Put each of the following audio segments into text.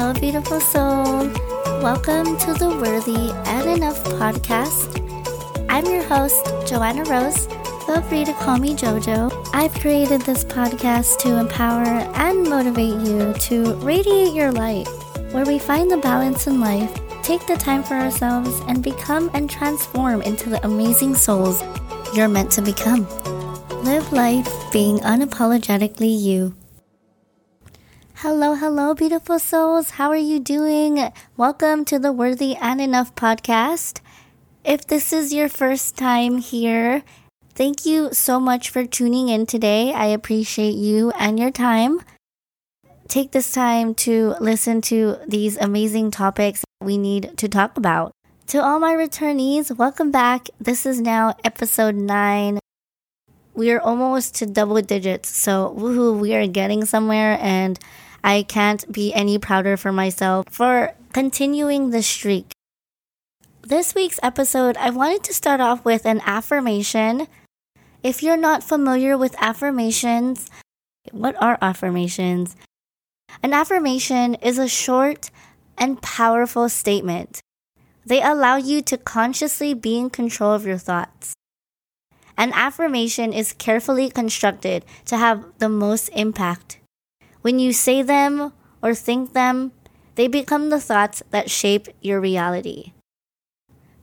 hello, beautiful soul. Welcome to the Worthy and Enough podcast. I'm your host, Joanna Rose. Feel free to call me JoJo. I've created this podcast to empower and motivate you to radiate your light, where we find the balance in life, take the time for ourselves, and become and transform into the amazing souls you're meant to become. Live life being unapologetically you. Hello, hello, beautiful souls. How are you doing? Welcome to the Worthy and Enough podcast. If this is your first time here, thank you so much for tuning in today. I appreciate you and your time. Take this time to listen to these amazing topics we need to talk about. To all my returnees, welcome back. This is now episode 9 we are almost to double digits. So, woohoo, we are getting somewhere, and I can't be any prouder for myself for continuing the streak. This week's episode, I wanted to start off with an affirmation. If you're not familiar with affirmations, what are affirmations? An affirmation is a short and powerful statement. They allow you to consciously be in control of your thoughts. An affirmation is carefully constructed to have the most impact. When you say them or think them, they become the thoughts that shape your reality.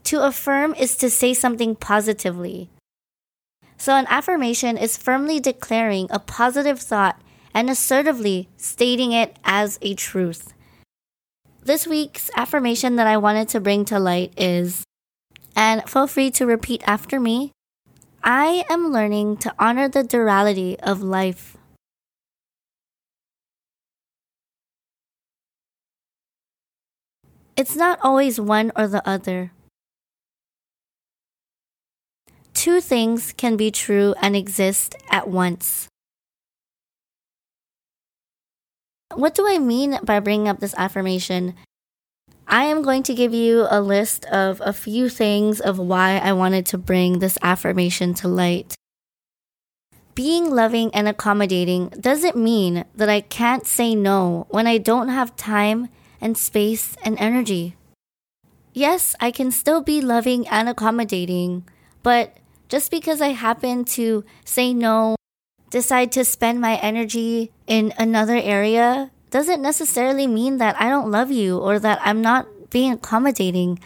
To affirm is to say something positively. So, an affirmation is firmly declaring a positive thought and assertively stating it as a truth. This week's affirmation that I wanted to bring to light is, and feel free to repeat after me I am learning to honor the duality of life. It's not always one or the other. Two things can be true and exist at once. What do I mean by bringing up this affirmation? I am going to give you a list of a few things of why I wanted to bring this affirmation to light. Being loving and accommodating doesn't mean that I can't say no when I don't have time and space and energy. Yes, I can still be loving and accommodating, but just because I happen to say no, decide to spend my energy in another area, doesn't necessarily mean that I don't love you or that I'm not being accommodating.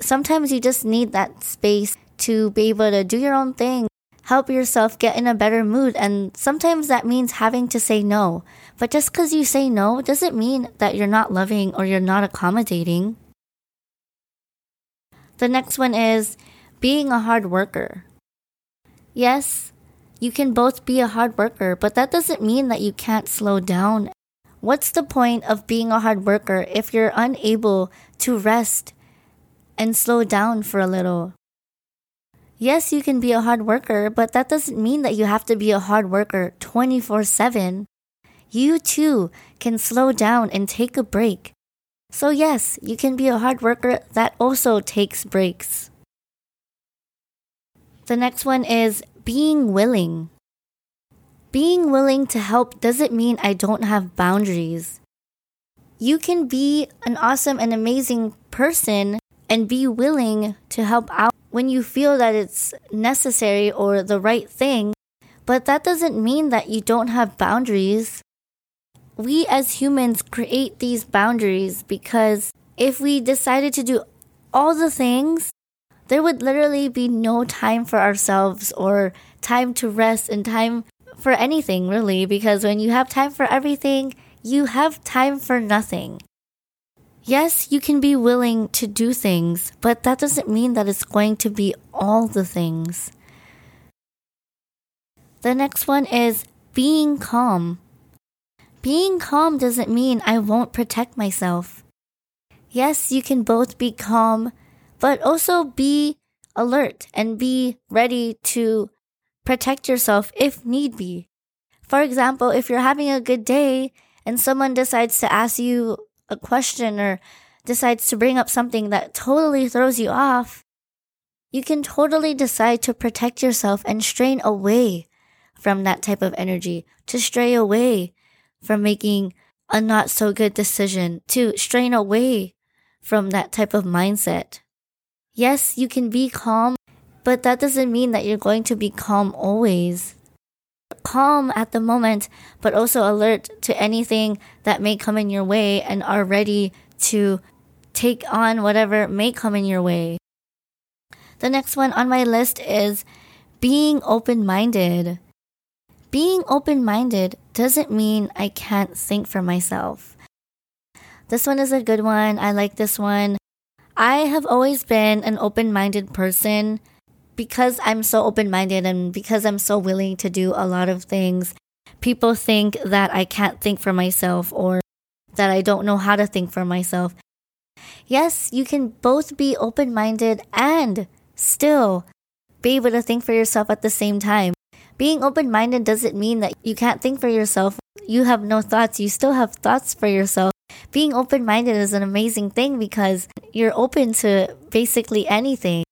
Sometimes you just need that space to be able to do your own thing, help yourself get in a better mood, and sometimes that means having to say no. But just because you say no doesn't mean that you're not loving or you're not accommodating. The next one is being a hard worker. Yes, you can both be a hard worker, but that doesn't mean that you can't slow down. What's the point of being a hard worker if you're unable to rest and slow down for a little? Yes, you can be a hard worker, but that doesn't mean that you have to be a hard worker 24 7 you too can slow down and take a break. So, yes, you can be a hard worker that also takes breaks. The next one is being willing. Being willing to help doesn't mean I don't have boundaries. You can be an awesome and amazing person and be willing to help out when you feel that it's necessary or the right thing, but that doesn't mean that you don't have boundaries we as humans create these boundaries because if we decided to do all the things, there would literally be no time for ourselves or time to rest and time for anything, really, because when you have time for everything, you have time for nothing. Yes, you can be willing to do things, but that doesn't mean that it's going to be all the things. The next one is being calm. Being calm doesn't mean I won't protect myself. Yes, you can both be calm, but also be alert and be ready to protect yourself if need be. For example, if you're having a good day and someone decides to ask you a question or decides to bring up something that totally throws you off, you can totally decide to protect yourself and strain away from that type of energy, to stray away from making a not so good decision to strain away from that type of mindset. Yes, you can be calm, but that doesn't mean that you're going to be calm always. Calm at the moment, but also alert to anything that may come in your way and are ready to take on whatever may come in your way. The next one on my list is being open minded. Being open minded doesn't mean I can't think for myself. This one is a good one. I like this one. I have always been an open minded person because I'm so open minded and because I'm so willing to do a lot of things. People think that I can't think for myself or that I don't know how to think for myself. Yes, you can both be open minded and still be able to think for yourself at the same time. Being open minded doesn't mean that you can't think for yourself. You have no thoughts. You still have thoughts for yourself. Being open minded is an amazing thing because you're open to basically anything.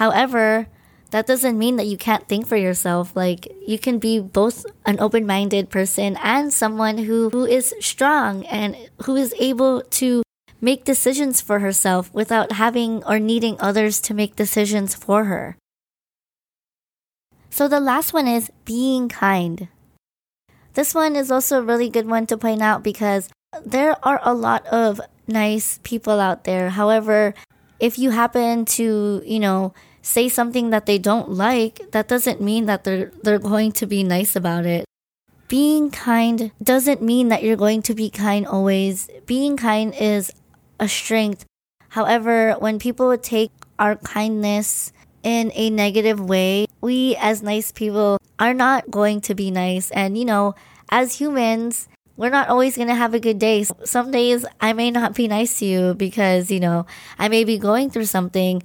However, that doesn't mean that you can't think for yourself. Like you can be both an open minded person and someone who, who is strong and who is able to make decisions for herself without having or needing others to make decisions for her. So the last one is being kind. This one is also a really good one to point out because there are a lot of nice people out there. However, if you happen to, you know, say something that they don't like, that doesn't mean that they're they're going to be nice about it. Being kind doesn't mean that you're going to be kind always. Being kind is a strength. However, when people take our kindness in a negative way, we as nice people are not going to be nice. And, you know, as humans, we're not always going to have a good day. Some days I may not be nice to you because, you know, I may be going through something.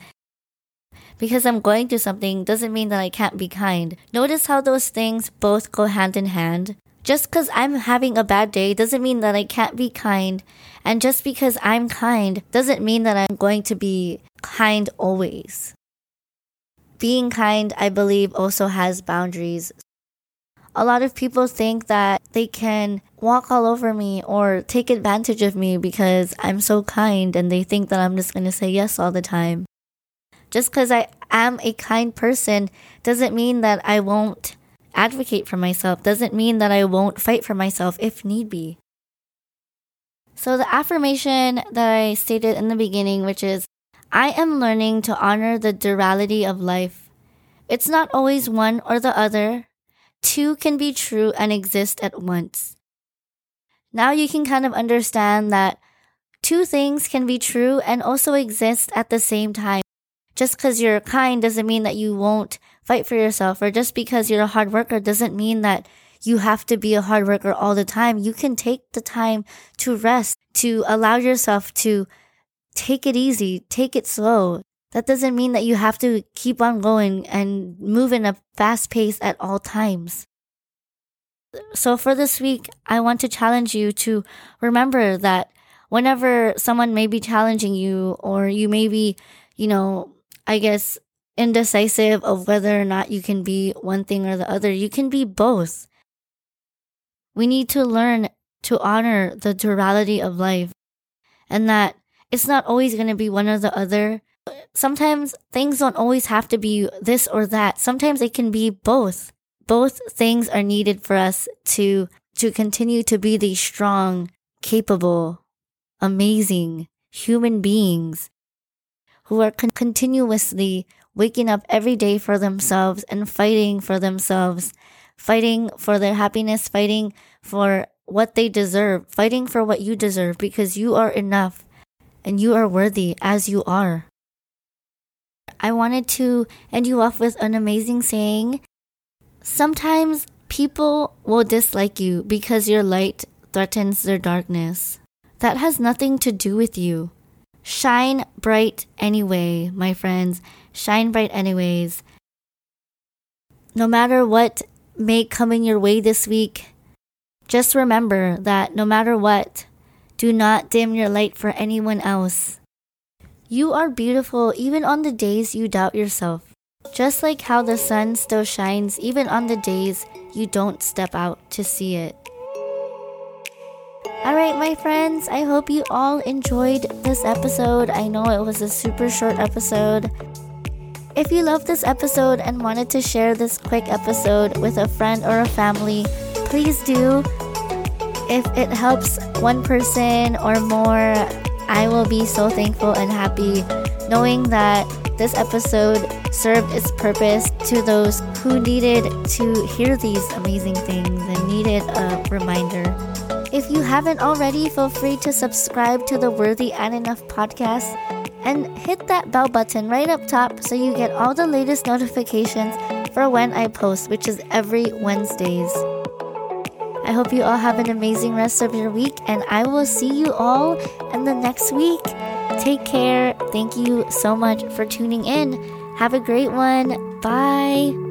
Because I'm going through something doesn't mean that I can't be kind. Notice how those things both go hand in hand. Just because I'm having a bad day doesn't mean that I can't be kind. And just because I'm kind doesn't mean that I'm going to be kind always being kind, I believe, also has boundaries. A lot of people think that they can walk all over me or take advantage of me because I'm so kind and they think that I'm just going to say yes all the time. Just because I am a kind person doesn't mean that I won't advocate for myself, doesn't mean that I won't fight for myself if need be. So, the affirmation that I stated in the beginning, which is I am learning to honor the duality of life. It's not always one or the other. Two can be true and exist at once. Now you can kind of understand that two things can be true and also exist at the same time. Just because you're kind doesn't mean that you won't fight for yourself, or just because you're a hard worker doesn't mean that you have to be a hard worker all the time. You can take the time to rest, to allow yourself to take it easy, take it slow. That doesn't mean that you have to keep on going and move in a fast pace at all times. So for this week, I want to challenge you to remember that whenever someone may be challenging you or you may be, you know, I guess indecisive of whether or not you can be one thing or the other, you can be both. We need to learn to honor the duality of life and that it's not always going to be one or the other. Sometimes things don't always have to be this or that. Sometimes it can be both. Both things are needed for us to to continue to be these strong, capable, amazing human beings who are con- continuously waking up every day for themselves and fighting for themselves, fighting for their happiness, fighting for what they deserve, fighting for what you deserve because you are enough and you are worthy as you are. I wanted to end you off with an amazing saying. Sometimes people will dislike you because your light threatens their darkness. That has nothing to do with you. Shine bright anyway, my friends. Shine bright anyways. No matter what may come in your way this week, just remember that no matter what, do not dim your light for anyone else. You are beautiful even on the days you doubt yourself. Just like how the sun still shines even on the days you don't step out to see it. Alright, my friends, I hope you all enjoyed this episode. I know it was a super short episode. If you loved this episode and wanted to share this quick episode with a friend or a family, please do. If it helps one person or more, I will be so thankful and happy knowing that this episode served its purpose to those who needed to hear these amazing things and needed a reminder. If you haven't already, feel free to subscribe to the Worthy and Enough podcast and hit that bell button right up top so you get all the latest notifications for when I post, which is every Wednesdays. I hope you all have an amazing rest of your week, and I will see you all in the next week. Take care. Thank you so much for tuning in. Have a great one. Bye.